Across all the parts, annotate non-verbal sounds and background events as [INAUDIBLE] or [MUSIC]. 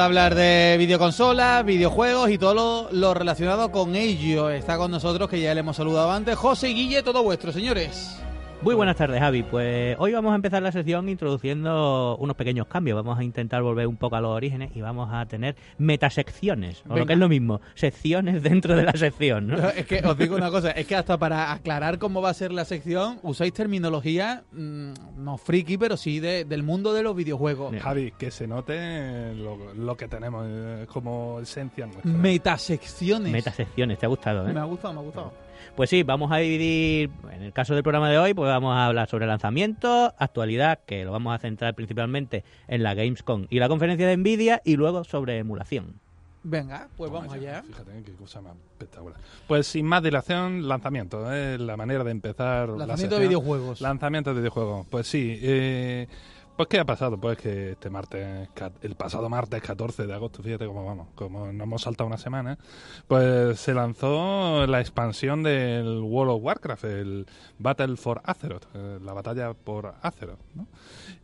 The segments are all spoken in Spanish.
hablar de videoconsolas, videojuegos y todo lo, relacionado con ello. Está con nosotros, que ya le hemos saludado antes, José Guille, todo vuestro, señores. Muy buenas tardes, Javi. Pues hoy vamos a empezar la sección introduciendo unos pequeños cambios. Vamos a intentar volver un poco a los orígenes y vamos a tener metasecciones, o lo Venga. que es lo mismo, secciones dentro de la sección, ¿no? Es que os digo una cosa, es que hasta para aclarar cómo va a ser la sección, usáis terminología, mm, no friki, pero sí de- del mundo de los videojuegos. Javi, que se note lo, lo que tenemos eh, como esencia nuestra. Metasecciones. Metasecciones, ¿te ha gustado? eh? Me ha gustado, me ha gustado. Pues sí, vamos a dividir, en el caso del programa de hoy, pues vamos a hablar sobre lanzamientos, actualidad, que lo vamos a centrar principalmente en la Gamescom y la conferencia de Nvidia, y luego sobre emulación. Venga, pues Toma vamos ya, allá. Fíjate qué cosa más espectacular. Pues sin más dilación, lanzamiento. ¿eh? La manera de empezar. la Lanzamiento de videojuegos. Lanzamiento de videojuegos. Pues sí. eh, pues ¿qué ha pasado? Pues que este martes, el pasado martes 14 de agosto, fíjate cómo vamos, como nos hemos saltado una semana, pues se lanzó la expansión del World of Warcraft, el Battle for Azeroth, eh, la batalla por Azeroth, ¿no?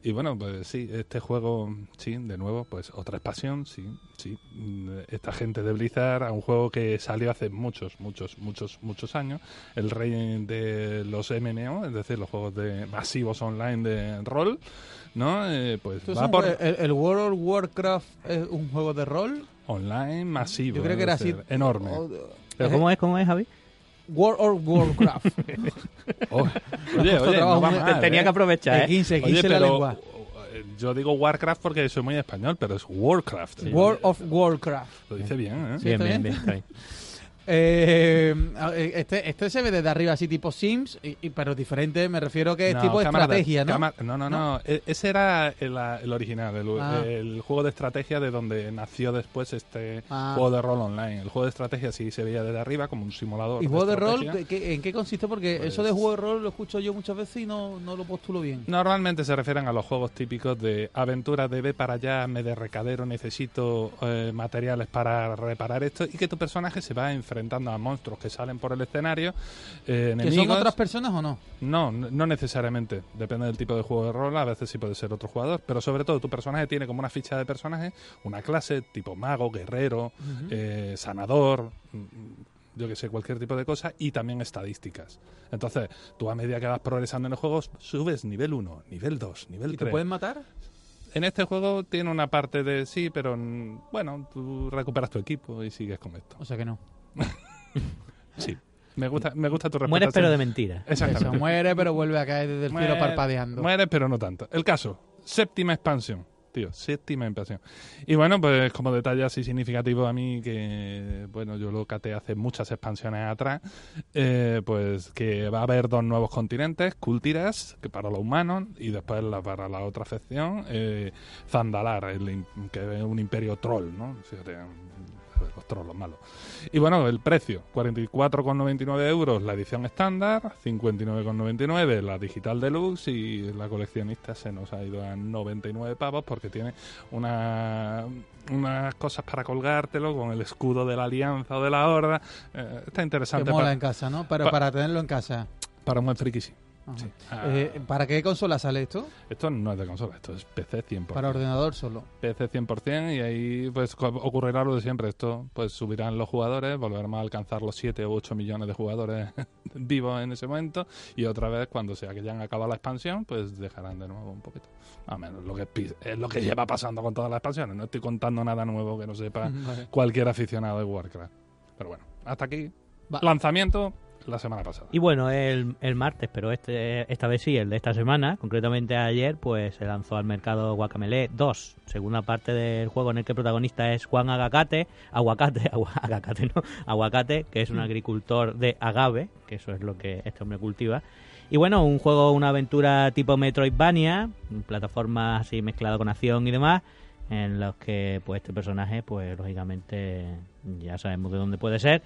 Y bueno, pues sí, este juego, sí, de nuevo, pues otra expansión, sí, sí. mm, Esta gente de Blizzard, a un juego que salió hace muchos, muchos, muchos, muchos años, el rey de los MMO, es decir, los juegos de masivos online de rol, ¿no? Eh, pues va por el, el World of Warcraft es un juego de rol. online masivo. Yo creo que es era así. Enorme. O- ¿Pero es- cómo es, cómo es, Javi? World of Warcraft. [LAUGHS] Oh, [LAUGHS] oye, oye, no va mal, Tenía ¿eh? que aprovechar, Eh, ¿eh? 15, Oye, 15 la pero lengua. eh, yo digo Warcraft porque soy muy español, pero es Warcraft. World of Warcraft. Lo dice bien, ¿eh? Sí, Bien, bien, bien. bien. Eh, este, este se ve desde arriba así tipo Sims, y, y- pero diferente, me refiero que es No, tipo de cámara de- estrategia, ¿no? cámara- no, no, no, E- Ese era el, el original, el, Ah. el juego de estrategia de donde nació después este Ah. juego de rol online. El juego de estrategia sí se veía desde arriba como un simulador. ¿Y juego de rol. ¿qué- en qué consiste? Porque Pues- eso de juego de rol lo escucho yo muchas veces y no, no lo postulo bien. Normalmente se refieren a los juegos típicos de aventura de ve para allá, me de recadero, necesito eh, materiales para reparar esto y que tu personaje se va enfrentando a monstruos que salen por el escenario, eh, ¿Que son otras personas o no? No, no necesariamente. Depende del tipo de juego de rol. A veces sí puede ser otro jugador. Pero sobre todo, tu personaje tiene como una ficha de personaje, una clase tipo mago, guerrero, eh, sanador, mm, yo que sé, cualquier tipo de cosa. Y también estadísticas. Entonces, tú a medida que vas progresando en el juego, subes nivel 1, nivel 2, nivel ¿Y 3. te pueden matar? En este juego tiene una parte de sí, pero mm, bueno, tú recuperas tu equipo y sigues con esto. O sea que no. [LAUGHS] Sí. Me gusta, me gusta tu respuesta. Mueres pero de mentira. Exactamente. Se muere, pero vuelve a caer desde el cielo Muere- parpadeando. Muere, pero no tanto. El caso, séptima expansión. Tío, séptima expansión. Y bueno, pues como detalle así significativo a mí, que bueno, yo lo caté hace muchas expansiones atrás, eh, pues que va a haber dos nuevos continentes, Kultiras, que para los humanos, y después la, para la otra sección, eh, Zandalar, el que es un imperio troll, ¿no? Fíjate, los trolls, los malos. Y bueno, el precio, 44,99 euros la edición estándar, 59,99 la digital deluxe y la coleccionista se nos ha ido a 99 pavos porque tiene una, unas cosas para colgártelo con el escudo de la alianza o de la horda. Eh, está Que interesante mola pa- en casa, ¿no? Pero pa- para tenerlo en casa. para un buen friki, sí. Sí. Eh, ¿Para qué consola sale esto? Esto no es de consola, esto es PC 100%. Para ordenador solo. PC 100% y ahí pues ocurrirá lo de siempre. Esto pues subirán los jugadores, volveremos a alcanzar los 7 u 8 millones de jugadores [LAUGHS] vivos en ese momento y otra vez cuando sea que ya han acabado la expansión pues dejarán de nuevo un poquito. O menos lo que es lo que lleva pasando con todas las expansiones. No estoy contando nada nuevo que no sepa [LAUGHS] Vale. cualquier aficionado de Warcraft. Pero bueno, hasta aquí. Va. Lanzamiento la semana pasada. Y bueno, el, el martes, pero este esta vez sí, el de esta semana, concretamente ayer, pues se lanzó al mercado Guacamele 2, segunda parte del juego en el que el protagonista es Juan Agacate, Aguacate, [LAUGHS] agua- Agacate no, Aguacate, que es un agricultor de agave, que eso es lo que este hombre cultiva. Y bueno, un juego, una aventura tipo Metroidvania, plataforma así mezclado con acción y demás, en los que pues este personaje, pues lógicamente ya sabemos de dónde puede ser,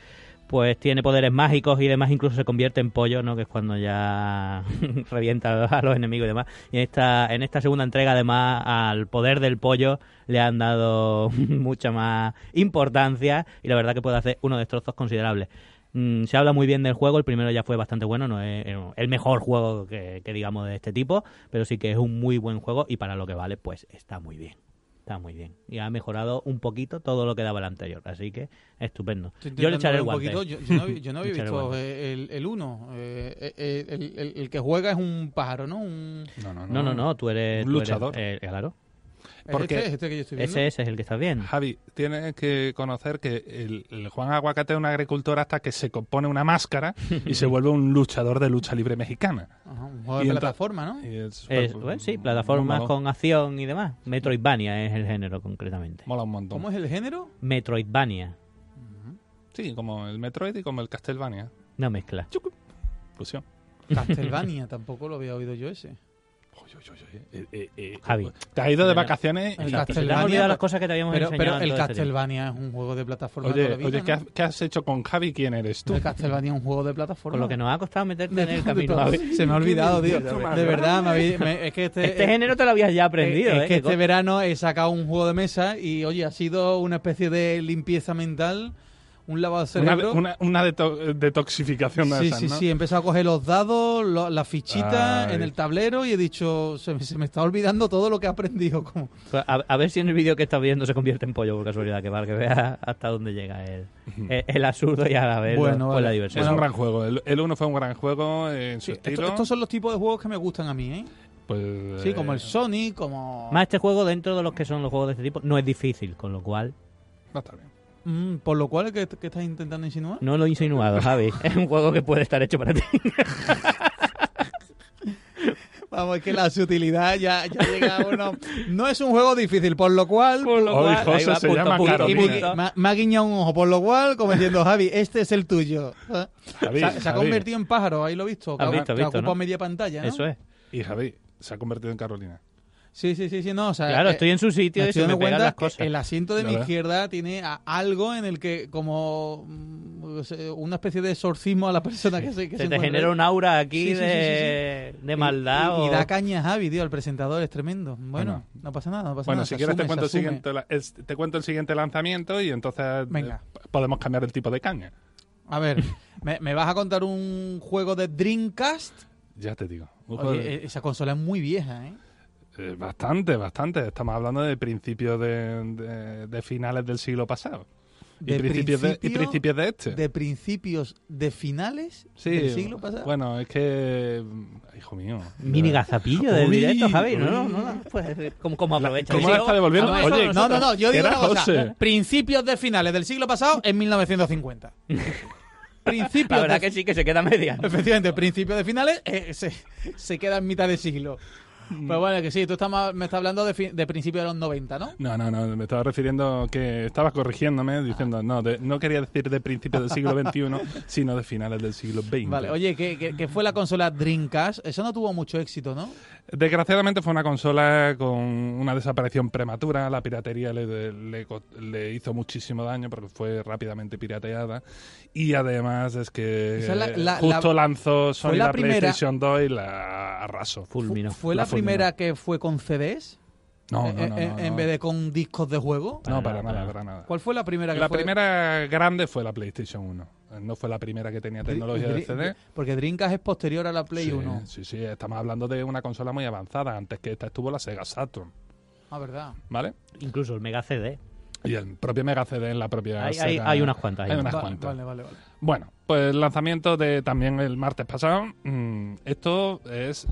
pues tiene poderes mágicos y demás, incluso se convierte en pollo, ¿no? Que es cuando ya [LAUGHS] revienta a los enemigos y demás. Y en esta, en esta segunda entrega, además, al poder del pollo le han dado [LAUGHS] mucha más importancia y la verdad que puede hacer unos destrozos considerables. Mm, se habla muy bien del juego, el primero ya fue bastante bueno, no es eh, el mejor juego que, que digamos de este tipo, pero sí que es un muy buen juego y para lo que vale, pues está muy bien. Está muy bien. Y ha mejorado un poquito todo lo que daba el anterior. Así que estupendo. Yo le echaré el guante. ver un poquito, Yo, yo no, vi- yo no [LAUGHS] había visto eh, el 1. el, el- el que juega es un pájaro, ¿no? Un, No, no, No, no, no, tú eres... Un tú eres, luchador. eh, claro. ¿Es Porque este, ¿Es este que yo estoy viendo? Ese, ese es el que estás viendo. Javi, tienes que conocer que el, el Juan Aguacate es un agricultor hasta que se compone una máscara y se [LAUGHS] vuelve un luchador de lucha libre mexicana. Ajá, un juego Y de plataforma, ¿no? Y es- Es- pues, bueno, sí, plataformas con acción y demás. Metroidvania es el género concretamente. Mola un montón. ¿Cómo es el género? Metroidvania. Sí, como el Metroid y como el Castlevania. No mezcla. Fusión. Castlevania, [LAUGHS] tampoco lo había oído yo ese. Uy, uy, uy, uy. Eh, eh, eh, Javi. Te has ido de vacaciones y el Se te Castlevania, olvidado pero- las cosas que te habíamos Pero, enseñado. pero el este. Castlevania es un juego de plataforma Oye, vida, oye ¿no? ¿qué, has, qué has hecho con Javi? ¿Quién eres tú? El Castlevania es un juego de plataforma. Con lo que nos ha costado meterte en el camino. Se me ha olvidado, [LAUGHS] tío. De verdad, me habí- me- es que este, Este género te lo habías ya aprendido, es, ¿eh? que este verano he sacado un juego de mesa y, oye, ha sido una especie de limpieza mental, un lavado de Una, cerebro. una, una deto- detoxificación de sí, esas, sí, ¿no? sí. He empezado a coger los dados, lo- las fichitas Ay. en el tablero y he dicho, se, me- se me está olvidando todo lo que he aprendido. Como... A, a ver si en el vídeo que estás viendo se convierte en pollo por casualidad, que para que veas hasta dónde llega el, el, el absurdo y a la vez Bueno, pues vale. la Es diversión. un gran juego. El, el uno fue un gran juego en su Sí, estilo. esto- estos son los tipos de juegos que me gustan a mí, ¿eh? Pues, Sí, como el eh, Sonic, como... Más este juego, dentro de los que son los juegos de este tipo, no es difícil, con lo cual No está bien. Mm, por lo cual, ¿qué, qué estás intentando insinuar? no lo he insinuado, Javi. [LAUGHS] Es un juego que puede estar hecho para ti. Vamos, es que la sutilidad ya, ya llega a uno. No es un juego difícil, por lo cual. Por lo Hoy cual, José va, se punto, llama punto, Carolina. me, ha guiñado un ojo, por lo cual, como diciendo, Javi, este es el tuyo. ¿Eh? Javi, se, ha- se ha Javi. convertido en pájaro, ahí lo he visto. Que, visto, que visto, ocupa ¿no? media pantalla, ¿no? Eso es. Y Javi se ha convertido en Carolina. Sí, sí, sí, sí, no. O sea, Claro, eh, estoy en su sitio y se me pegan cuenta las cosas. el asiento de mi ¿Verdad? izquierda tiene a- algo en el que, como mm, una especie de exorcismo a la persona que se, que Se se te genera un aura aquí Sí, sí, sí, de, de Y- maldad. Y, y o- da caña a Javi, tío, el presentador es tremendo. Bueno, Bueno. no pasa nada, no pasa Bueno, nada. si quieres te cuento, el siguiente, te cuento el siguiente lanzamiento y entonces eh, Venga. podemos cambiar el tipo de caña. A ver, [LAUGHS] ¿me, me vas a contar un juego de Dreamcast? Ya te digo. Oye, eh, esa consola es muy vieja, ¿eh? Eh, bastante, bastante. Estamos hablando de principios de, de- de finales del siglo pasado. De y, principios de, y principios de este. De principios de finales Sí, del siglo pasado. Bueno, es que. Hijo mío. Mini gazapillo del directo, Javi. No, no, no. Pues, ¿cómo, cómo aprovecha? ¿Cómo la está devolviendo? Oye, no, no, no, yo digo una cosa. José. Principios de finales del siglo pasado en 1950. Principios La verdad de- que sí, que se queda media. Efectivamente, principios de finales eh, se, se queda en mitad de siglo. Pero bueno, que sí, tú estás me estás hablando de, fi- de principios de los 90, ¿no? No, no, no, me estaba refiriendo que estabas corrigiéndome diciendo, no, de- no quería decir de principios del siglo XXI, [LAUGHS] sino de finales del siglo XX. Vale, oye, que, que- que fue la consola Dreamcast. Eso no tuvo mucho éxito, ¿no? Desgraciadamente fue una consola con una desaparición prematura, la piratería le, le co- le hizo muchísimo daño porque fue rápidamente pirateada y además es que Esa es la- la- justo la- lanzó Sony la la, primera- PlayStation 2 y la arrasó. Fulminó. ¿Fue La la fulminó. Primera que fue con CDs? No, Eh, no, no, eh, no, En no. vez de con discos de juego. No, Para nada, para para nada. ¿Cuál fue la primera que La fue? primera grande fue la PlayStation 1. No fue la primera que tenía tecnología de Dri- CD. Porque Dreamcast es posterior a la Play sí, 1. Sí, sí, estamos hablando de una consola muy avanzada. Antes que esta estuvo la Sega Saturn, Ah, verdad. ¿vale? Incluso el Mega CD. Y el propio Mega CD en la propia Hay, hay, Sega. hay unas cuantas. Hay unas vale, cuantas. vale, vale, vale. Bueno, pues el lanzamiento de también el martes pasado. mm, esto es.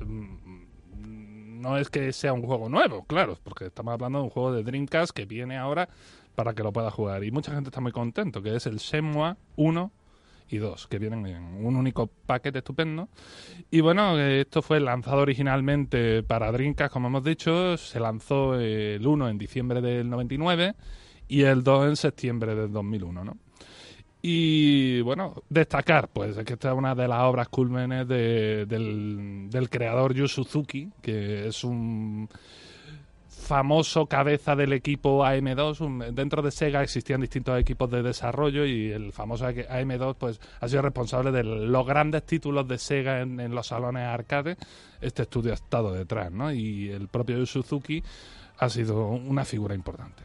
No es que sea un juego nuevo, claro, porque estamos hablando de un juego de Dreamcast que viene ahora para que lo pueda jugar. Y mucha gente está muy contento, que es el Shenmue 1 y 2, que vienen en un único paquete estupendo. Y bueno, esto fue lanzado originalmente para Dreamcast, como hemos dicho. Se lanzó el 1 en diciembre del 99 y el 2 en septiembre del 2001, ¿no? Y bueno, destacar, pues, es que esta es una de las obras cúlmenes de- del, del creador Yu Suzuki, que es un famoso cabeza del equipo AM2. Un- dentro de Sega existían distintos equipos de desarrollo y el famoso AM2 pues, ha sido responsable de los grandes títulos de Sega en, en los salones arcade. Este estudio ha estado detrás, ¿no? Y el propio Yu Suzuki ha sido una figura importante.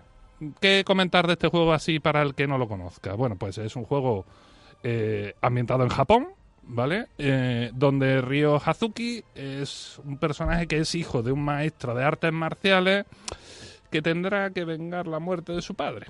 ¿Qué comentar de este juego así para el que no lo conozca? Bueno, pues es un juego eh, ambientado en Japón, ¿vale? Eh, donde Ryo Hazuki es un personaje que es hijo de un maestro de artes marciales que tendrá que vengar la muerte de su padre.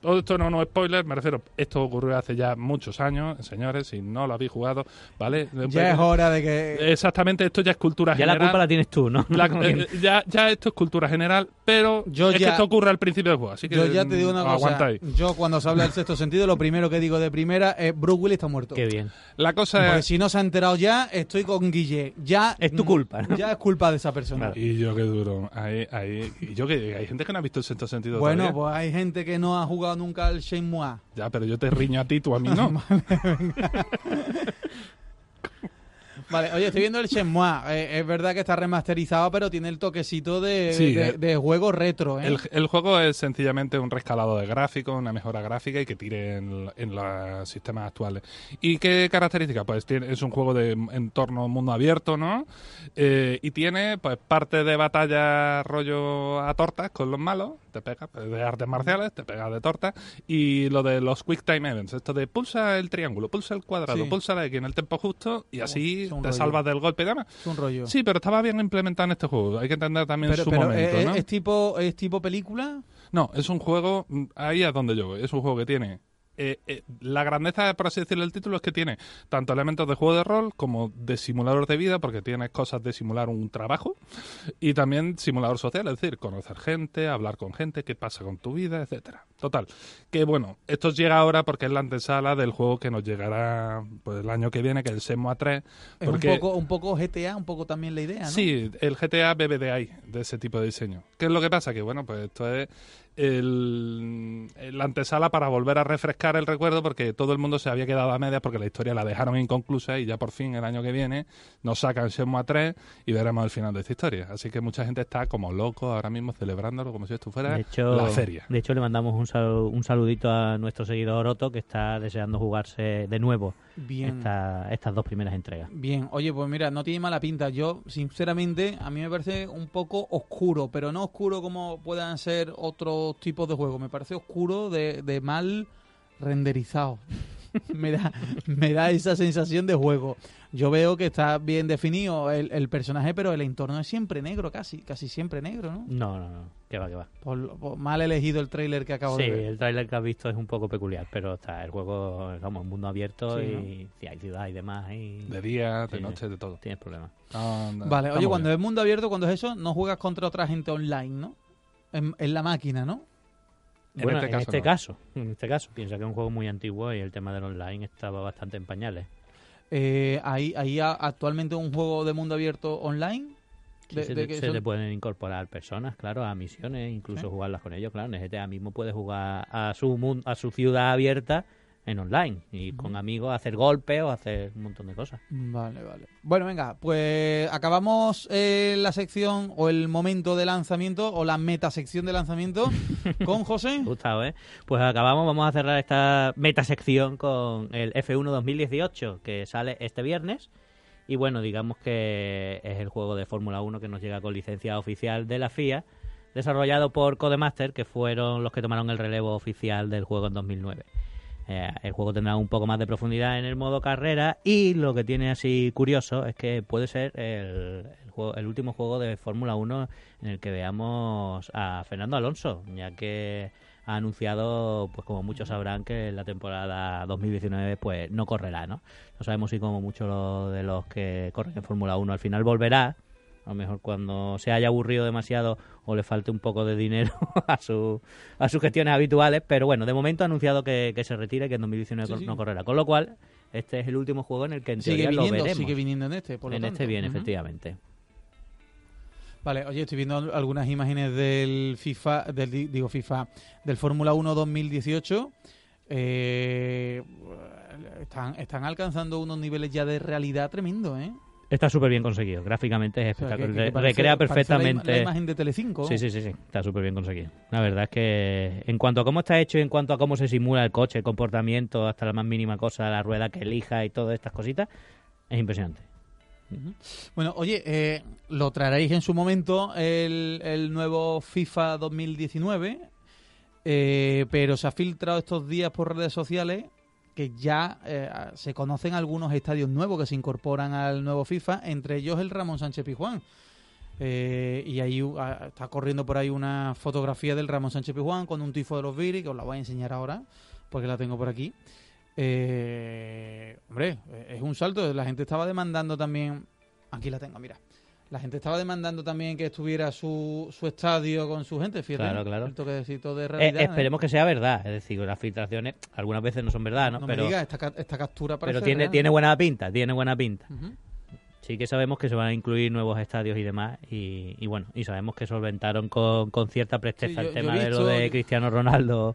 Todo esto no, no es spoiler, me refiero, esto ocurrió hace ya muchos años, señores, si no lo habéis jugado, ¿vale? Ya es hora de que... Exactamente, esto ya es cultura Ya general. la culpa la tienes tú, ¿no? La- [LAUGHS] eh, ya, ya esto es cultura general, pero Yo es que ya- esto ocurre al principio del juego, así que Yo ya te digo una mm, cosa, aguanta ahí. yo cuando se habla del sexto sentido, lo primero que digo de primera es Bruce Willis está muerto. Qué bien. La cosa Porque es... si no se ha enterado ya, estoy con Guille. Ya Es tu mm, culpa, ¿no? Ya es culpa de esa persona. Claro. Y yo qué duro. Ahí, ahí, y yo que hay gente que no ha visto el sexto sentido Bueno, todavía. pues hay gente que no ha jugado nunca al Shenmue. Ya, pero yo te riño a ti, tú a mí no. [LAUGHS] Vale, oye, estoy viendo el Shenmue. Eh, es verdad que está remasterizado, pero tiene el toquecito de, Sí, de, eh. de juego retro, ¿eh? El, el juego es sencillamente un rescalado de gráficos, una mejora gráfica y que tire en, en los sistemas actuales. ¿Y qué características? Pues tiene, es un juego de entorno mundo abierto, ¿no? Eh, y tiene pues parte de batalla rollo a tortas con los malos, te pega pues, de artes marciales, te pega de tortas, y lo de los quick time events, esto de pulsa el triángulo, pulsa el cuadrado, Sí. pulsa la X en el tiempo justo y así es te rollo. salvas del golpe y demás. Es un rollo. Sí, pero estaba bien implementado en este juego. Hay que entender también pero su pero, momento, eh, ¿no? ¿es, tipo, ¿es tipo película? No, es un juego, mm, ahí es donde yo voy, es un juego que tiene... eh, eh, la grandeza, por así decirlo, del título es que tiene tanto elementos de juego de rol como de simulador de vida, porque tienes cosas de simular un trabajo, y también simulador social, es decir, conocer gente, hablar con gente, qué pasa con tu vida, etcétera. Total, que bueno, esto llega ahora porque es la antesala del juego que nos llegará pues, el año que viene, que es el Shenmue 3. Es Porque, un, poco, un poco GTA, un poco también la idea, ¿no? Sí, el GTA bebe de ahí, de ese tipo de diseño. ¿Qué es lo que pasa? Que bueno, pues esto es el, la antesala para volver a refrescar el recuerdo porque todo el mundo se había quedado a medias porque la historia la dejaron inconclusa y ya por fin el año que viene nos sacan Shenmue 3 y veremos el final de esta historia. Así que mucha gente está como loco ahora mismo celebrándolo como si esto fuera hecho, la feria. de hecho, le mandamos un, un saludito a nuestro seguidor Otto, que está deseando jugarse de nuevo Bien. esta- estas dos primeras entregas. Bien, oye, pues mira, no tiene mala pinta. Yo, sinceramente, a mí me parece un poco oscuro, pero no oscuro como puedan ser otros tipos de juegos. Me parece oscuro de, de mal renderizado. [LAUGHS] me, da, me da esa sensación de juego. Yo veo que está bien definido el, el personaje, pero el entorno es siempre negro, casi, casi siempre negro, ¿no? No, no, no, que va, que va. Por, por mal elegido el tráiler que acabo Sí, de ver. el tráiler que has visto es un poco peculiar, pero está el juego, vamos, mundo abierto Sí, y si hay ciudad y demás y De día, de Sí, noche, de todo. tienes problemas. No, no, Vale, oye, cuando bien. es mundo abierto, cuando es eso, no juegas contra otra gente online, ¿no? En, en la máquina, ¿no? En bueno, este en caso este no. caso, en este caso, piensa que es un juego muy antiguo y el tema del online estaba bastante en pañales. Eh, ¿Hay, hay actualmente un juego de mundo abierto online? De- se, de te- que se son- le pueden incorporar personas, claro, a misiones, incluso Sí. jugarlas con ellos, claro. En GTA mismo puedes jugar a su mun- a su ciudad abierta en online y con amigos hacer golpes o hacer un montón de cosas. Vale, vale. Bueno, venga, pues acabamos eh, la sección o el momento de lanzamiento o la metasección de lanzamiento [LAUGHS] con José. Gustado, ¿eh? Pues acabamos, vamos a cerrar esta metasección con el F1 2018 que sale este viernes. Y bueno, digamos que es el juego de Fórmula 1 que nos llega con licencia oficial de la FIA, desarrollado por Codemaster, que fueron los que tomaron el relevo oficial del juego en 2009. Eh, el juego tendrá un poco más de profundidad en el modo carrera y lo que tiene así curioso es que puede ser el, el juego- el último juego de Fórmula 1 en el que veamos a Fernando Alonso, ya que ha anunciado, pues como muchos sabrán, que la temporada 2019 pues no correrá, ¿no? No sabemos si como muchos lo- de los que corren en Fórmula 1 al final volverá, a lo mejor cuando se haya aburrido demasiado o le falte un poco de dinero [LAUGHS] a, su, a sus gestiones habituales, pero bueno, de momento ha anunciado que, que se retira y que en 2019 Sí, cor- sí. no correrá, con lo cual este es el último juego en el que en Sigue teoría lo veremos. sigue viniendo en este, por lo en tanto. este Ujú. efectivamente. Vale, oye, estoy viendo al- algunas imágenes del FIFA, del, di- digo FIFA, del Fórmula 1 2018. Eh, están, están alcanzando unos niveles ya de realidad tremendo, ¿eh? Está súper bien conseguido, gráficamente es O sea, que- espectacular. que Re- parece- recrea parece la perfectamente. La, imagen de Telecinco. Sí, sí, sí, sí, está súper bien conseguido. La verdad es que en cuanto a cómo está hecho y en cuanto a cómo se simula el coche, el comportamiento, hasta la más mínima cosa, la rueda que elija y todas estas cositas, es impresionante. Bueno, oye, eh, lo traeréis en su momento el, nuevo FIFA 2019, eh, pero se ha filtrado estos días por redes sociales que ya eh, se conocen algunos estadios nuevos que se incorporan al nuevo FIFA, entre ellos el Ramón Sánchez Pizjuán. Eh, y ahí está corriendo por ahí una fotografía del Ramón Sánchez Pizjuán con un tifo de los Viri, que os la voy a enseñar ahora, porque la tengo por aquí. Eh, hombre, es un salto. La gente estaba demandando también. Aquí la tengo, mira. La gente estaba demandando también que estuviera su, su estadio con su gente, fíjate. Claro, claro. El toquecito de Eh, realidad. ¿eh? esperemos que sea verdad. Es decir, las filtraciones algunas veces no son verdad, ¿no? No pero me digas, esta, esta captura parece pero tiene, real. tiene buena pinta, tiene buena pinta. Ujú. Sí que sabemos que se van a incluir nuevos estadios y demás. Y, y bueno, y sabemos que solventaron con, con cierta presteza Sí, yo- el tema de lo de Cristiano Ronaldo,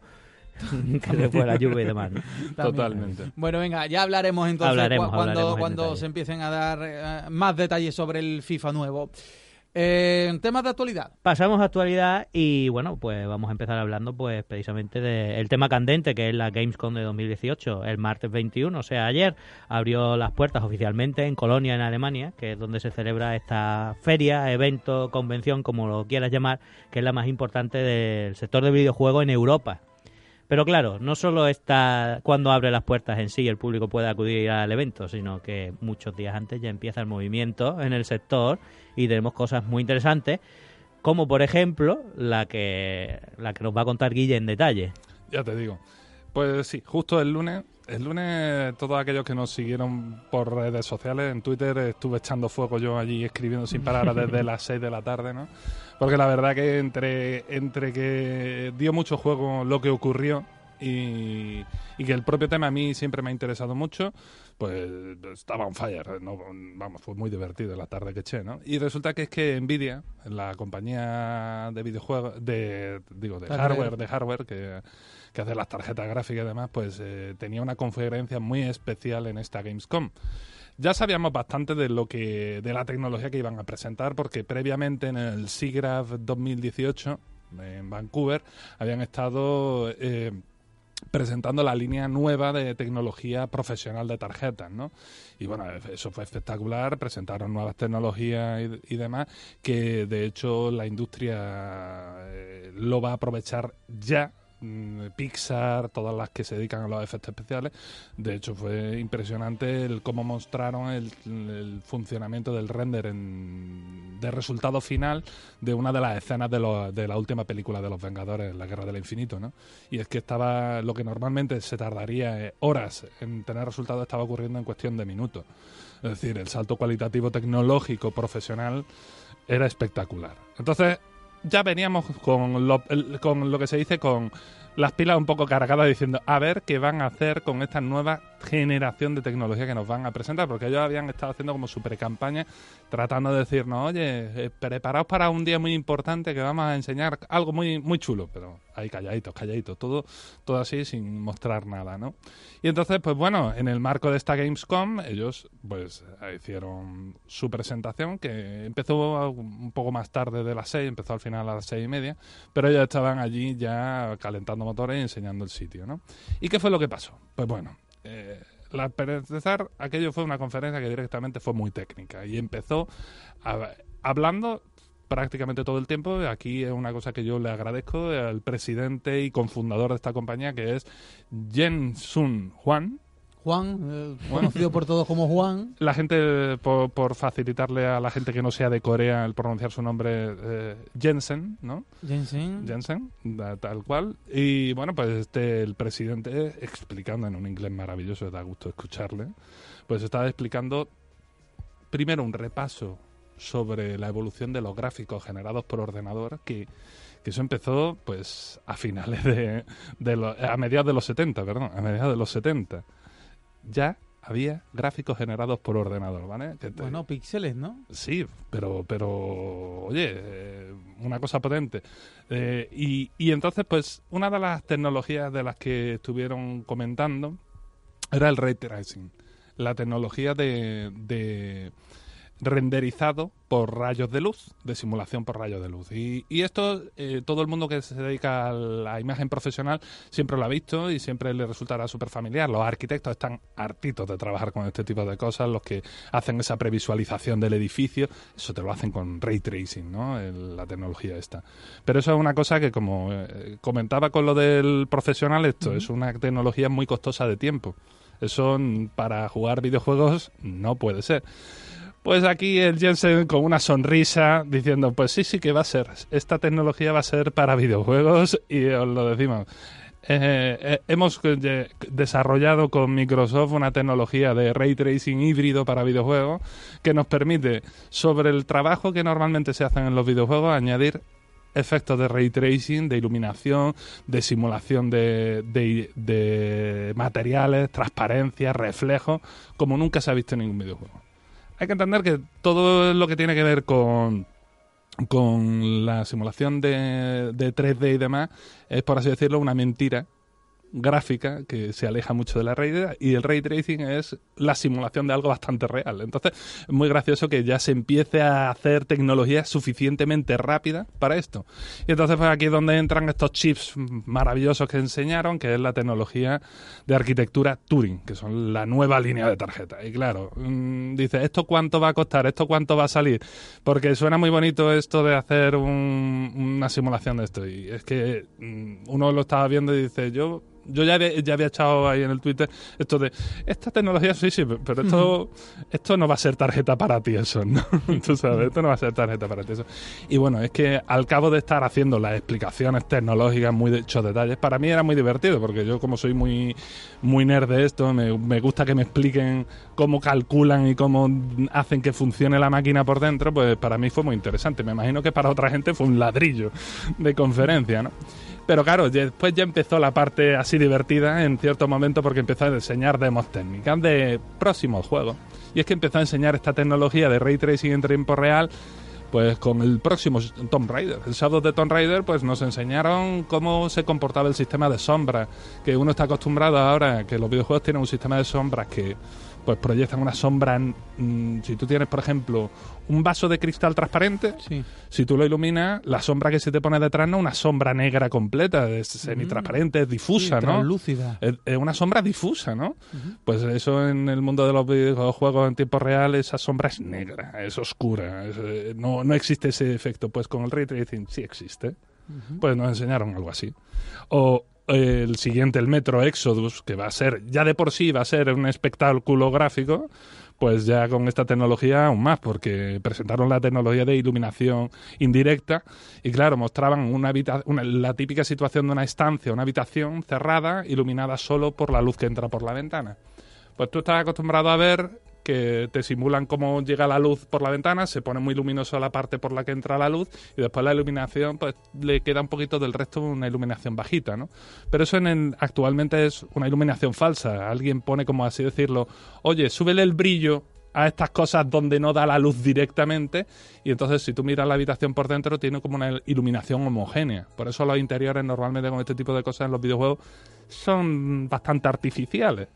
[LAUGHS] que fue la lluvia y demás. Totalmente. Bueno, venga, ya hablaremos entonces Hablaremos, cuando, en se empiecen a dar eh, más detalles sobre el FIFA nuevo. Eh, temas de actualidad. Pasamos a actualidad y bueno, pues vamos a empezar hablando pues precisamente del tema candente que es la Gamescom de 2018. El martes 21, o sea, ayer, abrió las puertas oficialmente en Colonia, en Alemania, que es donde se celebra esta feria, evento, convención, como lo quieras llamar, que es la más importante del sector de videojuegos en Europa. Pero claro, no solo está cuando abre las puertas en sí el público puede acudir al evento, sino que muchos días antes ya empieza el movimiento en el sector y tenemos cosas muy interesantes, como por ejemplo la que, la que nos va a contar Guille en detalle. Ya te digo. Pues sí, justo el lunes, el lunes todos aquellos que nos siguieron por redes sociales, en Twitter estuve echando fuego yo allí escribiendo sin parar desde las 6 de la tarde, ¿no? Porque la verdad que entre, entre que dio mucho juego lo que ocurrió y, y que el propio tema a mí siempre me ha interesado mucho, pues estaba on fire, ¿no? vamos, fue muy divertido la tarde que eché, ¿no? Y resulta que es que Nvidia, la compañía de videojuegos, de, digo, de Hardware. hardware, de hardware que, que hace las tarjetas gráficas y demás, pues eh, tenía una conferencia muy especial en esta Gamescom. Ya sabíamos bastante de lo que de la tecnología que iban a presentar porque previamente en el SIGGRAPH 2018 en Vancouver habían estado eh, presentando la línea nueva de tecnología profesional de tarjetas, ¿no? Y bueno, eso fue espectacular, presentaron nuevas tecnologías y, demás, que de hecho la industria eh, lo va a aprovechar ya. Mm, Pixar, todas las que se dedican a los efectos especiales. De hecho, fue impresionante el cómo mostraron el, funcionamiento del render en- de resultado final de una de las escenas de, lo- de la última película de los Vengadores, La Guerra del Infinito, ¿no? Y es que estaba lo que normalmente se tardaría eh, horas en tener resultados estaba ocurriendo en cuestión de minutos. Es decir, el salto cualitativo tecnológico profesional era espectacular. Entonces, ya veníamos con lo, con lo que se dice con las pilas un poco cargadas diciendo a ver qué van a hacer con esta nueva generación de tecnología que nos van a presentar, porque ellos habían estado haciendo como su precampaña tratando de decirnos, oye, eh, preparaos para un día muy importante que vamos a enseñar algo muy muy chulo, pero ahí calladitos, calladitos, todo, todo así sin mostrar nada, ¿no? Y entonces, pues bueno, en el marco de esta Gamescom, ellos pues hicieron su presentación, que empezó un poco más tarde de las seis, empezó al final a las seis y media, pero ellos estaban allí ya calentando motores y enseñando el sitio, ¿no? ¿Y qué fue lo que pasó? Pues bueno, eh, la, empezar, aquello fue una conferencia que directamente fue muy técnica y empezó hablando prácticamente todo el tiempo. Aquí es una cosa que yo le agradezco al presidente y cofundador de esta compañía, que es Jen Sun Juan. Juan, eh, conocido por todos como Juan. La gente, por, por facilitarle a la gente que no sea de Corea el pronunciar su nombre, eh, Jensen, ¿no? Jensen. Jensen, da- tal cual. Y bueno, pues este, el presidente, explicando en un inglés maravilloso, da gusto escucharle, pues estaba explicando primero un repaso sobre la evolución de los gráficos generados por ordenador, que, que eso empezó pues a finales de, de los- a mediados de los 70, perdón, a mediados de los 70. Ya había gráficos generados por ordenador, ¿vale? Que te- Bueno, píxeles, ¿no? Sí, pero, pero oye, eh, una cosa potente. Eh, y, y entonces, pues, una de las tecnologías de las que estuvieron comentando era el ray tracing, la tecnología de, de renderizado por rayos de luz, de simulación por rayos de luz. Y, y esto, eh, todo el mundo que se dedica a la imagen profesional siempre lo ha visto y siempre le resultará súper familiar. Los arquitectos están hartitos de trabajar con este tipo de cosas, los que hacen esa previsualización del edificio, eso te lo hacen con ray tracing, ¿no? El- la tecnología esta. Pero eso es una cosa que, como eh, comentaba con lo del profesional, esto es una tecnología muy costosa de tiempo. Eso para jugar videojuegos no puede ser. Pues aquí el Jensen con una sonrisa diciendo, pues sí, sí que va a ser. Esta tecnología va a ser para videojuegos [LAUGHS] y os lo decimos. Eh, eh, hemos eh, desarrollado con Microsoft una tecnología de ray tracing híbrido para videojuegos que nos permite, sobre el trabajo que normalmente se hacen en los videojuegos, añadir efectos de ray tracing, de iluminación, de simulación de, de, de materiales, transparencia, reflejos, como nunca se ha visto en ningún videojuego. Hay que entender que todo lo que tiene que ver con con la simulación de, de 3D y demás es, por así decirlo, una mentira gráfica que se aleja mucho de la realidad y el ray tracing es la simulación de algo bastante real. Entonces, es muy gracioso que ya se empiece a hacer tecnología suficientemente rápida para esto. Y entonces, pues aquí es donde entran estos chips maravillosos que enseñaron, que es la tecnología de arquitectura Turing, que son la nueva línea de tarjeta. Y claro, mmm, dice, ¿esto cuánto va a costar? ¿Esto cuánto va a salir? Porque suena muy bonito esto de hacer un, una simulación de esto. Y es que mmm, uno lo estaba viendo y dice, yo yo ya había, ya había echado ahí en el Twitter esto de esta tecnología sí sí pero esto [LAUGHS] esto no va a ser tarjeta para ti eso no [LAUGHS] tú sabes esto no va a ser tarjeta para ti eso. Y bueno es que al cabo de estar haciendo las explicaciones tecnológicas muy de hechos detalles para mí era muy divertido porque yo como soy muy muy nerd de esto me, me gusta que me expliquen cómo calculan y cómo hacen que funcione la máquina por dentro pues para mí fue muy interesante. Me imagino que para otra gente fue un ladrillo de conferencia no pero claro, después ya empezó la parte así divertida en cierto momento porque empezó a enseñar demos técnicas de próximos juegos. Y es que empezó a enseñar esta tecnología de ray tracing en tiempo real pues con el próximo Tomb Raider. El Shadow de Tomb Raider pues nos enseñaron cómo se comportaba el sistema de sombras, que uno está acostumbrado ahora que los videojuegos tienen un sistema de sombras que pues proyectan una sombra. Mmm, si tú tienes, por ejemplo, un vaso de cristal transparente, Sí. si tú lo iluminas, la sombra que se te pone detrás no es una sombra negra completa, es semitransparente, es difusa, Sí, ¿no? translúcida. Es, es una sombra difusa, ¿no? Pues eso en el mundo de los videojuegos en tiempo real, esa sombra es negra, es oscura, es, eh, no, no existe ese efecto. Pues con el ray tracing sí existe. Pues nos enseñaron algo así. O el siguiente, el Metro Exodus, que va a ser, ya de por sí va a ser un espectáculo gráfico, pues ya con esta tecnología aún más, porque presentaron la tecnología de iluminación indirecta y claro, mostraban una, una- la típica situación de una estancia, una habitación cerrada, iluminada solo por la luz que entra por la ventana. Pues tú estás acostumbrado a ver que te simulan cómo llega la luz por la ventana, se pone muy luminoso la parte por la que entra la luz y después la iluminación pues le queda un poquito del resto una iluminación bajita, ¿no? Pero eso en el- actualmente es una iluminación falsa. Alguien pone como así decirlo, oye, súbele el brillo a estas cosas donde no da la luz directamente y entonces si tú miras la habitación por dentro tiene como una iluminación homogénea. Por eso los interiores normalmente con este tipo de cosas en los videojuegos son bastante artificiales.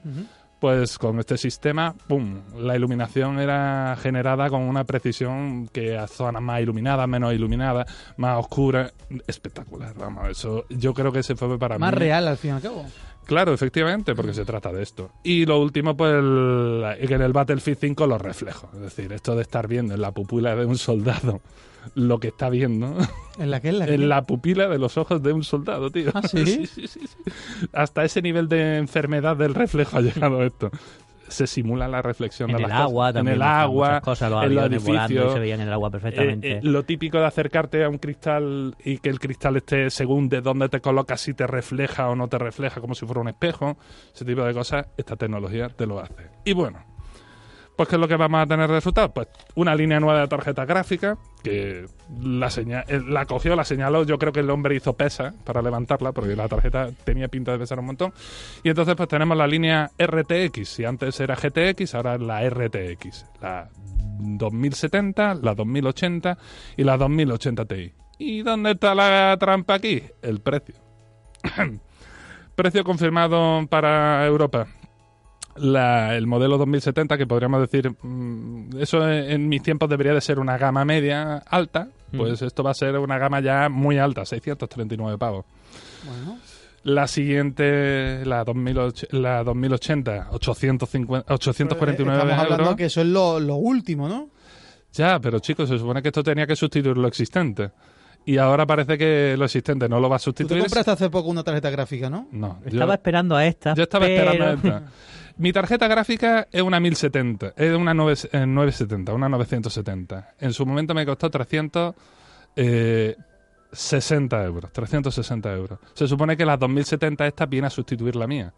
Pues con este sistema, ¡pum! La iluminación era generada con una precisión que a zonas más iluminadas, menos iluminadas, más oscuras. Espectacular, vamos, eso yo creo que ese fue para Más mí. real al fin y al cabo. Claro, efectivamente, porque se trata de esto. Y lo último, pues, el, que en el Battlefield 5 los reflejos. Es decir, esto de estar viendo en la pupila de un soldado lo que está viendo ¿En la que? ¿En la que? en la pupila de los ojos de un soldado, tío. ¿Ah, [LAUGHS] sí? sí, sí, sí. Hasta ese nivel de enfermedad del reflejo ha llegado esto. Se simula la reflexión En de el las agua cosas. también. En el agua, cosas, los en los y se veían en el agua Eh, perfectamente. eh, lo típico de acercarte a un cristal y que el cristal esté según de dónde te colocas, si te refleja o no te refleja, como si fuera un espejo, ese tipo de cosas, esta tecnología te lo hace. Y bueno, pues ¿qué es lo que vamos a tener de resultado? Pues una línea nueva de tarjeta gráfica, que eh, la cogió, la señaló, yo creo que el hombre hizo pesa para levantarla, porque la tarjeta tenía pinta de pesar un montón. Y entonces pues tenemos la línea RTX, si antes era GTX, ahora es la RTX, la 2070, la 2080 y la 2080 Ti. ¿Y dónde está la trampa aquí? El precio. [COUGHS] precio confirmado para Europa. La- el modelo 2070, que podríamos decir, mm, eso en, en mis tiempos debería de ser una gama media alta, pues esto va a ser una gama ya muy alta, 639 pavos. Bueno, La siguiente, la, 2008 la 2080, 850, 849 estamos hablando euros. que eso es lo, lo último, ¿no? Ya, pero chicos, se supone que esto tenía que sustituir lo existente. Y ahora parece que lo existente no lo va a Tú te sustituir. compraste hace poco una tarjeta gráfica, ¿no? No, yo- Estaba esperando a esta. yo estaba pero... esperando esta. [LAUGHS] Mi tarjeta gráfica es una 1070, es una 9, eh, 970, una 970. En su momento me costó 360 euros, 360 euros. Se supone que las 2070 estas viene a sustituir la mía.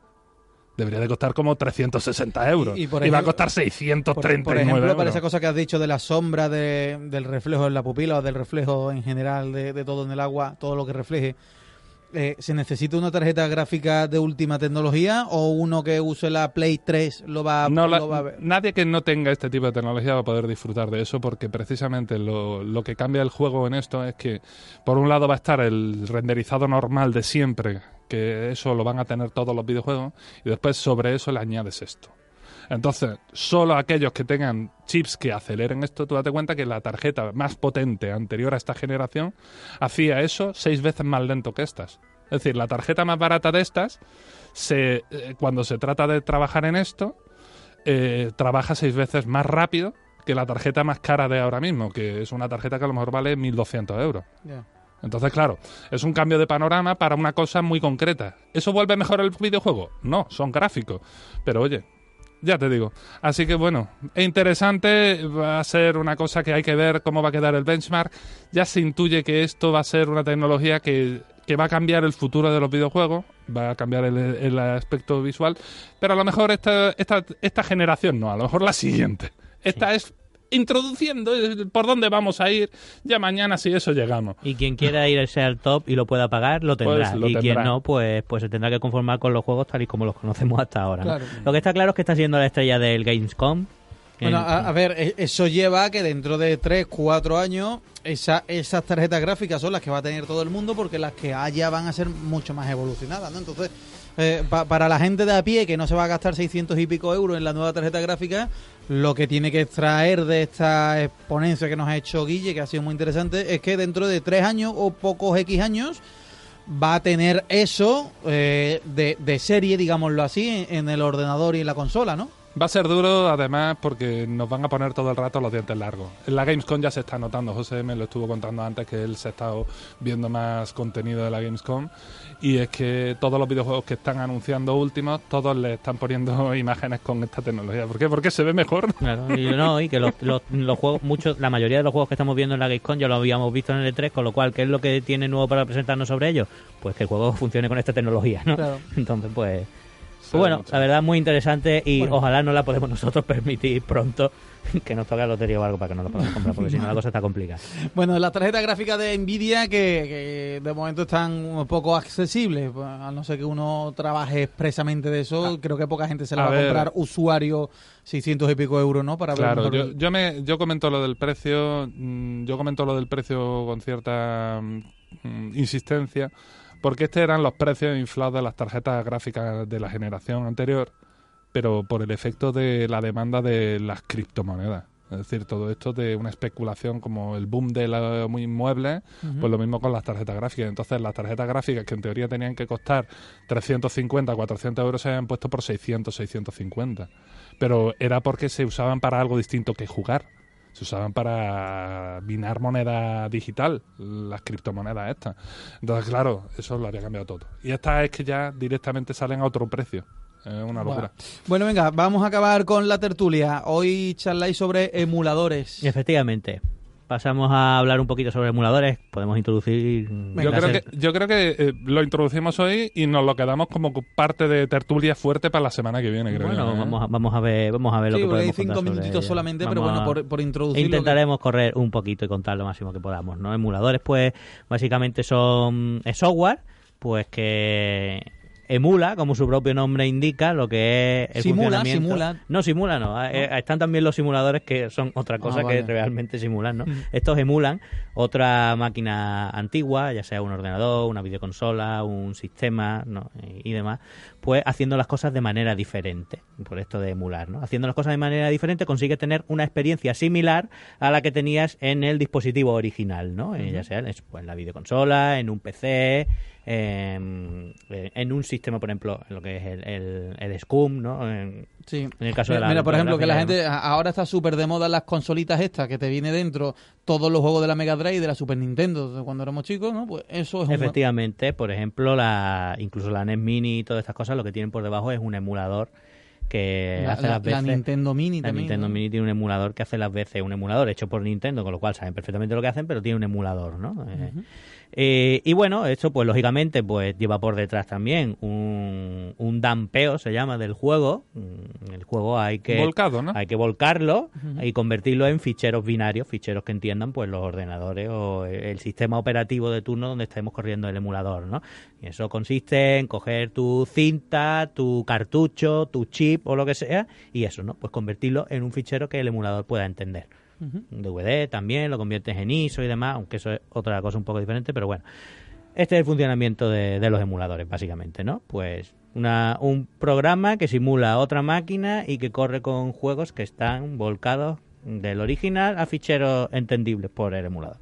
Debería de costar como 360 euros. Y- Y, y por va a ejemplo- costar Por, 639 por ejemplo, euros. para esa cosa que has dicho de la sombra de- del reflejo en la pupila o del reflejo en general de, de todo en el agua, todo lo que refleje, eh, ¿se necesita una tarjeta gráfica de última tecnología o uno que use la Play 3 lo va, No la- lo va a ver? nadie que no tenga este tipo de tecnología va a poder disfrutar de eso porque precisamente lo, lo que cambia el juego en esto es que por un lado va a estar el renderizado normal de siempre, que eso lo van a tener todos los videojuegos, y después sobre eso le añades esto. Entonces, solo aquellos que tengan chips que aceleren esto, tú date cuenta que la tarjeta más potente anterior a esta generación hacía eso seis veces más lento que estas. Es decir, la tarjeta más barata de estas, se, eh, cuando se trata de trabajar en esto, eh, trabaja seis veces más rápido que la tarjeta más cara de ahora mismo, que es una tarjeta que a lo mejor vale 1.200 euros. Entonces, claro, es un cambio de panorama para una cosa muy concreta. ¿Eso vuelve mejor el videojuego? No, son gráficos. Pero oye, ya te digo. Así que bueno, es interesante, va a ser una cosa que hay que ver cómo va a quedar el benchmark. Ya se intuye que esto va a ser una tecnología que, que va a cambiar el futuro de los videojuegos, va a cambiar el, el aspecto visual, pero a lo mejor esta, esta, esta generación no, a lo mejor la siguiente. Esta es introduciendo por dónde vamos a ir, ya mañana si eso llegamos. Y quien quiera irse al top y lo pueda pagar, lo tendrá. Pues lo y quien tendrá. no, pues, pues se tendrá que conformar con los juegos tal y como los conocemos hasta ahora. Lo que está claro es que está siendo la estrella del Gamescom. Bueno, a, a ver, e- eso lleva a que dentro de 3, 4 años esa, esas tarjetas gráficas son las que va a tener todo el mundo porque las que haya van a ser mucho más evolucionadas, ¿no? Entonces, eh, pa- para la gente de a pie que no se va a gastar 600 y pico euros en la nueva tarjeta gráfica, lo que tiene que extraer de esta exponencia que nos ha hecho Guille, que ha sido muy interesante, es que dentro de 3 años o pocos X años va a tener eso eh, de, de serie, digámoslo así, en, en el ordenador y en la consola, ¿no? Va a ser duro, además, porque nos van a poner todo el rato los dientes largos. En la Gamescom ya se está notando, José me lo estuvo contando antes que él se ha estado viendo más contenido de la Gamescom, y es que todos los videojuegos que están anunciando últimos, todos le están poniendo [LAUGHS] imágenes con esta tecnología. ¿Por qué? Porque se ve mejor. Claro, y, no, y que los, los, los juegos, muchos, la mayoría de los juegos que estamos viendo en la Gamescom ya lo habíamos visto en el E3, con lo cual, ¿qué es lo que tiene nuevo para presentarnos sobre ello? Pues que el juego [LAUGHS] funcione con esta tecnología, ¿no? Claro. Entonces, pues, bueno, mucho. la verdad muy interesante y Bueno. ojalá no la podemos [LAUGHS] nosotros permitir pronto [LAUGHS] que nos toque la lotería o algo para que no lo podamos comprar, porque si no la cosa está complicada. [LAUGHS] Bueno, las tarjetas gráficas de Nvidia que, que de momento están un poco accesibles, a no ser que uno trabaje expresamente de eso, creo que poca gente se la a va a ver. comprar usuario 600 y pico euros, ¿no? Para ver Claro, mejor yo, yo, me, yo comento lo del precio, mm, yo comento lo del precio con cierta mm, insistencia, porque estos eran los precios inflados de las tarjetas gráficas de la generación anterior, pero por el efecto de la demanda de las criptomonedas. Es decir, todo esto de una especulación como el boom de los inmuebles, pues lo mismo con las tarjetas gráficas. Entonces, las tarjetas gráficas que en teoría tenían que costar 350, 400 euros se habían puesto por 600, 650. Pero era porque se usaban para algo distinto que jugar. Se usaban para minar moneda digital, las criptomonedas estas. Entonces, claro, eso lo había cambiado todo. Y estas es que ya directamente salen a otro precio. Es una locura. Bueno, venga, vamos a acabar con la tertulia. Hoy charláis sobre emuladores. Efectivamente. Pasamos a hablar un poquito sobre emuladores. Podemos introducir. Yo creo, que, yo creo que eh, lo introducimos hoy y nos lo quedamos como parte de tertulia fuerte para la semana que viene, creo Bueno, yo, ¿eh? vamos, a, vamos a ver, vamos a ver Sí, lo que podemos contar cinco sobre minutitos solamente, pero bueno, por, por introducirlo. Intentaremos correr un poquito y contar lo máximo que podamos, ¿no? Emuladores, pues, básicamente son es software, pues que emula, como su propio nombre indica, lo que es el Simula, funcionamiento. simula. No, simula no. Eh, Están también los simuladores que son otra cosa Ah, vale. que realmente simulan, ¿no? Mm. Estos emulan otra máquina antigua, ya sea un ordenador, una videoconsola, un sistema, ¿no? y, demás, pues haciendo las cosas de manera diferente, por esto de emular, ¿no? Haciendo las cosas de manera diferente consigues tener una experiencia similar a la que tenías en el dispositivo original, ¿no? Ya sea en, pues, en la videoconsola, en un PC, en, en un sistema, por ejemplo, en lo que es el, el, el SCUM, ¿no? En, Sí. en el caso de la mira, por ejemplo, que la gente ahora está súper de moda las consolitas estas, que te viene dentro todos los juegos de la Mega Drive y de la Super Nintendo cuando éramos chicos, ¿no? Pues eso es un... Efectivamente, por ejemplo, la incluso la NES Mini y todas estas cosas lo que tienen por debajo es un emulador que La, hace la- las veces... la Nintendo Mini La también. Nintendo ¿no? Mini tiene un emulador que hace las veces, un emulador hecho por Nintendo, con lo cual saben perfectamente lo que hacen, pero tiene un emulador, ¿no? Eh, eh, y bueno, esto pues lógicamente pues lleva por detrás también un, un dampeo, se llama, del juego. Mm, El juego hay que... Volcado, ¿no? Hay que volcarlo y convertirlo en ficheros binarios, ficheros que entiendan pues los ordenadores o el sistema operativo de turno donde estemos corriendo el emulador, ¿no? Y eso consiste en coger tu cinta, tu cartucho, tu chip o lo que sea y eso, ¿no? Pues convertirlo en un fichero que el emulador pueda entender. Ujú. Un DVD también, lo conviertes en ISO y demás, aunque eso es otra cosa un poco diferente, pero bueno. Este es el funcionamiento de, de los emuladores, básicamente, ¿no? Pues una, un programa que simula otra máquina y que corre con juegos que están volcados del original a ficheros entendibles por el emulador,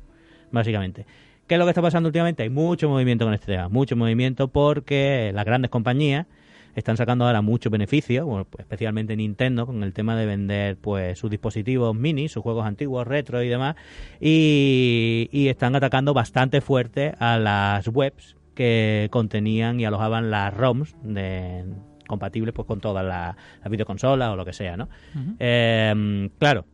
básicamente. ¿Qué es lo que está pasando últimamente? Hay mucho movimiento con este tema, mucho movimiento porque las grandes compañías están sacando ahora muchos beneficios, bueno, pues especialmente Nintendo con el tema de vender pues sus dispositivos mini, sus juegos antiguos, retro y demás, y, y están atacando bastante fuerte a las webs que contenían y alojaban las ROMs de, compatibles pues con todas las, las videoconsolas o lo que sea, ¿no? Eh, claro.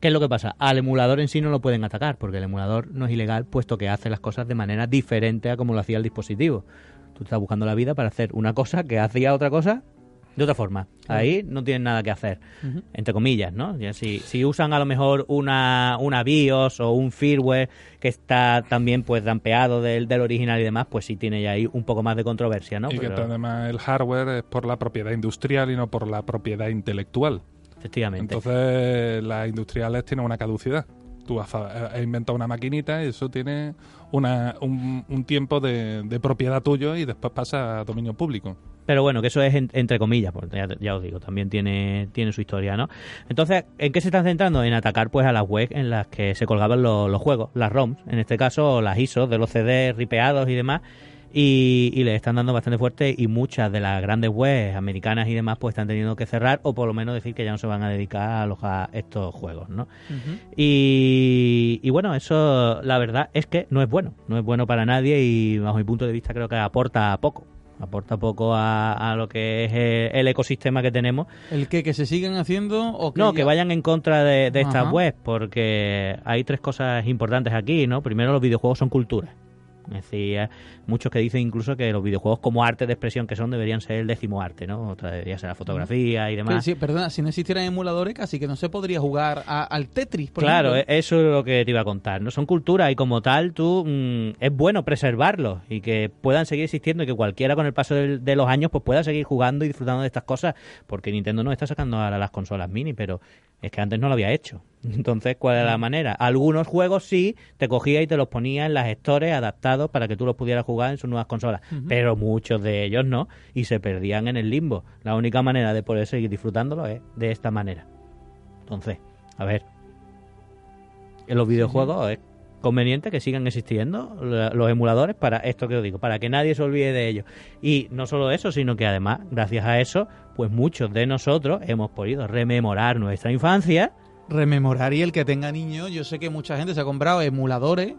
¿Qué es lo que pasa? Al emulador en sí no lo pueden atacar, porque el emulador no es ilegal, puesto que hace las cosas de manera diferente a como lo hacía el dispositivo. Tú estás buscando la vida para hacer una cosa que hacía otra cosa de otra forma. Ahí no tienen nada que hacer, entre comillas, ¿no? Ya si, si usan a lo mejor una, una BIOS o un firmware que está también pues dampeado del, del original y demás, pues sí tiene ya ahí un poco más de controversia, ¿no? y que además el hardware es por la propiedad industrial y no por la propiedad intelectual. efectivamente. Entonces las industriales tienen una caducidad. Tú has, has inventado una maquinita y eso tiene una, un, un tiempo de, de propiedad tuyo y después pasa a dominio público. Pero bueno, que eso es en- entre comillas, porque ya, ya os digo, también tiene, tiene su historia, ¿no? Entonces, ¿en qué se están centrando? En atacar pues a las webs en las que se colgaban los, los juegos, las ROMs, en este caso las ISOs de los CDs ripeados y demás, y, y le están dando bastante fuerte y muchas de las grandes webs americanas y demás pues están teniendo que cerrar o por lo menos decir que ya no se van a dedicar a alojar estos juegos, ¿no? Y, y bueno, eso la verdad es que no es bueno, no es bueno para nadie y bajo mi punto de vista creo que aporta poco, aporta poco a, a lo que es el, el ecosistema que tenemos. ¿El qué? ¿Que se sigan haciendo o que No, ya- que vayan en contra de, de estas webs, porque hay tres cosas importantes aquí, ¿no? Primero, los videojuegos son cultura. Es decir, muchos que dicen incluso que los videojuegos como arte de expresión que son deberían ser el décimo arte, ¿no? Otra debería ser la fotografía y demás. sí, perdona, si no existieran emuladores casi que no se podría jugar a- al Tetris, por Claro, ejemplo. e- eso es lo que te iba a contar. No son cultura y como tal, tú mm, es bueno preservarlos y que puedan seguir existiendo y que cualquiera con el paso del- de los años pues pueda seguir jugando y disfrutando de estas cosas, porque Nintendo no está sacando ahora las consolas mini, pero es que antes no lo había hecho. [LAUGHS] Entonces, ¿cuál es la manera? Algunos juegos sí te cogía y te los ponía en las stores adaptados para que tú los pudieras jugar en sus nuevas consolas, pero muchos de ellos no y se perdían en el limbo. La única manera de poder seguir disfrutándolo es de esta manera. Entonces, a ver, en los videojuegos es conveniente que sigan existiendo los emuladores para esto que os digo, para que nadie se olvide de ellos. Y no solo eso, sino que además, gracias a eso, pues muchos de nosotros hemos podido rememorar nuestra infancia. Rememorar y el que tenga niños, yo sé que mucha gente se ha comprado emuladores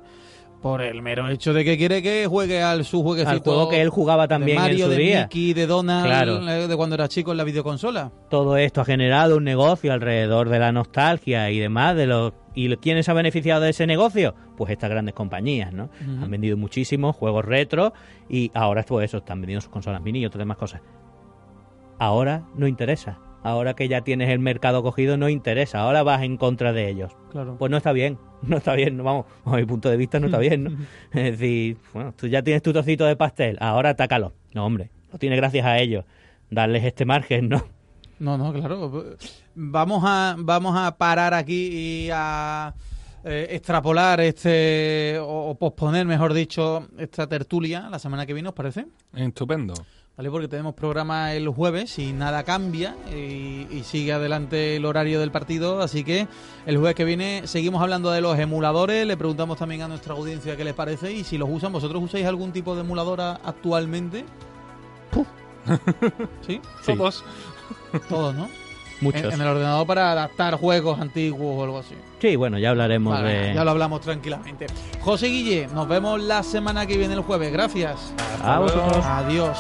por el mero hecho de que quiere que juegue al su jueguecito Al juego que él jugaba también de Mario, en su de día. Mickey, de Donald, Claro. eh, de cuando era chico en la videoconsola. Todo esto ha generado un negocio alrededor de la nostalgia y demás de los ¿Y quién se ha beneficiado de ese negocio? Pues estas grandes compañías, ¿no? Han vendido muchísimos juegos retro y ahora pues eso, están vendiendo sus consolas mini y otras demás cosas. Ahora no interesa. Ahora que ya tienes el mercado cogido, no interesa. Ahora vas en contra de ellos. Claro. Pues no está bien, [LAUGHS] no está bien, no, vamos, a mi punto de vista no está bien, ¿no? [LAUGHS] Es decir, bueno, tú ya tienes tu trocito de pastel, ahora atácalo. No, hombre, lo tienes gracias a ellos. Darles este margen, ¿no? No, no, claro. Vamos a, vamos a parar aquí y a eh, extrapolar este, o, o posponer, mejor dicho, esta tertulia la semana que viene, ¿os parece? Estupendo. ¿Vale? Porque tenemos programa el jueves y nada cambia y, y sigue adelante el horario del partido, así que el jueves que viene seguimos hablando de los emuladores, le preguntamos también a nuestra audiencia qué les parece y si los usan, ¿vosotros usáis algún tipo de emuladora actualmente? ¿Sí? Todos. Todos, ¿no? [LAUGHS] Muchos. En, en el ordenador para adaptar juegos antiguos o algo así. Sí, bueno, ya hablaremos Vale, de... Ya lo hablamos tranquilamente. José Guille, nos vemos la semana que viene el jueves. Gracias. A vosotros. Adiós.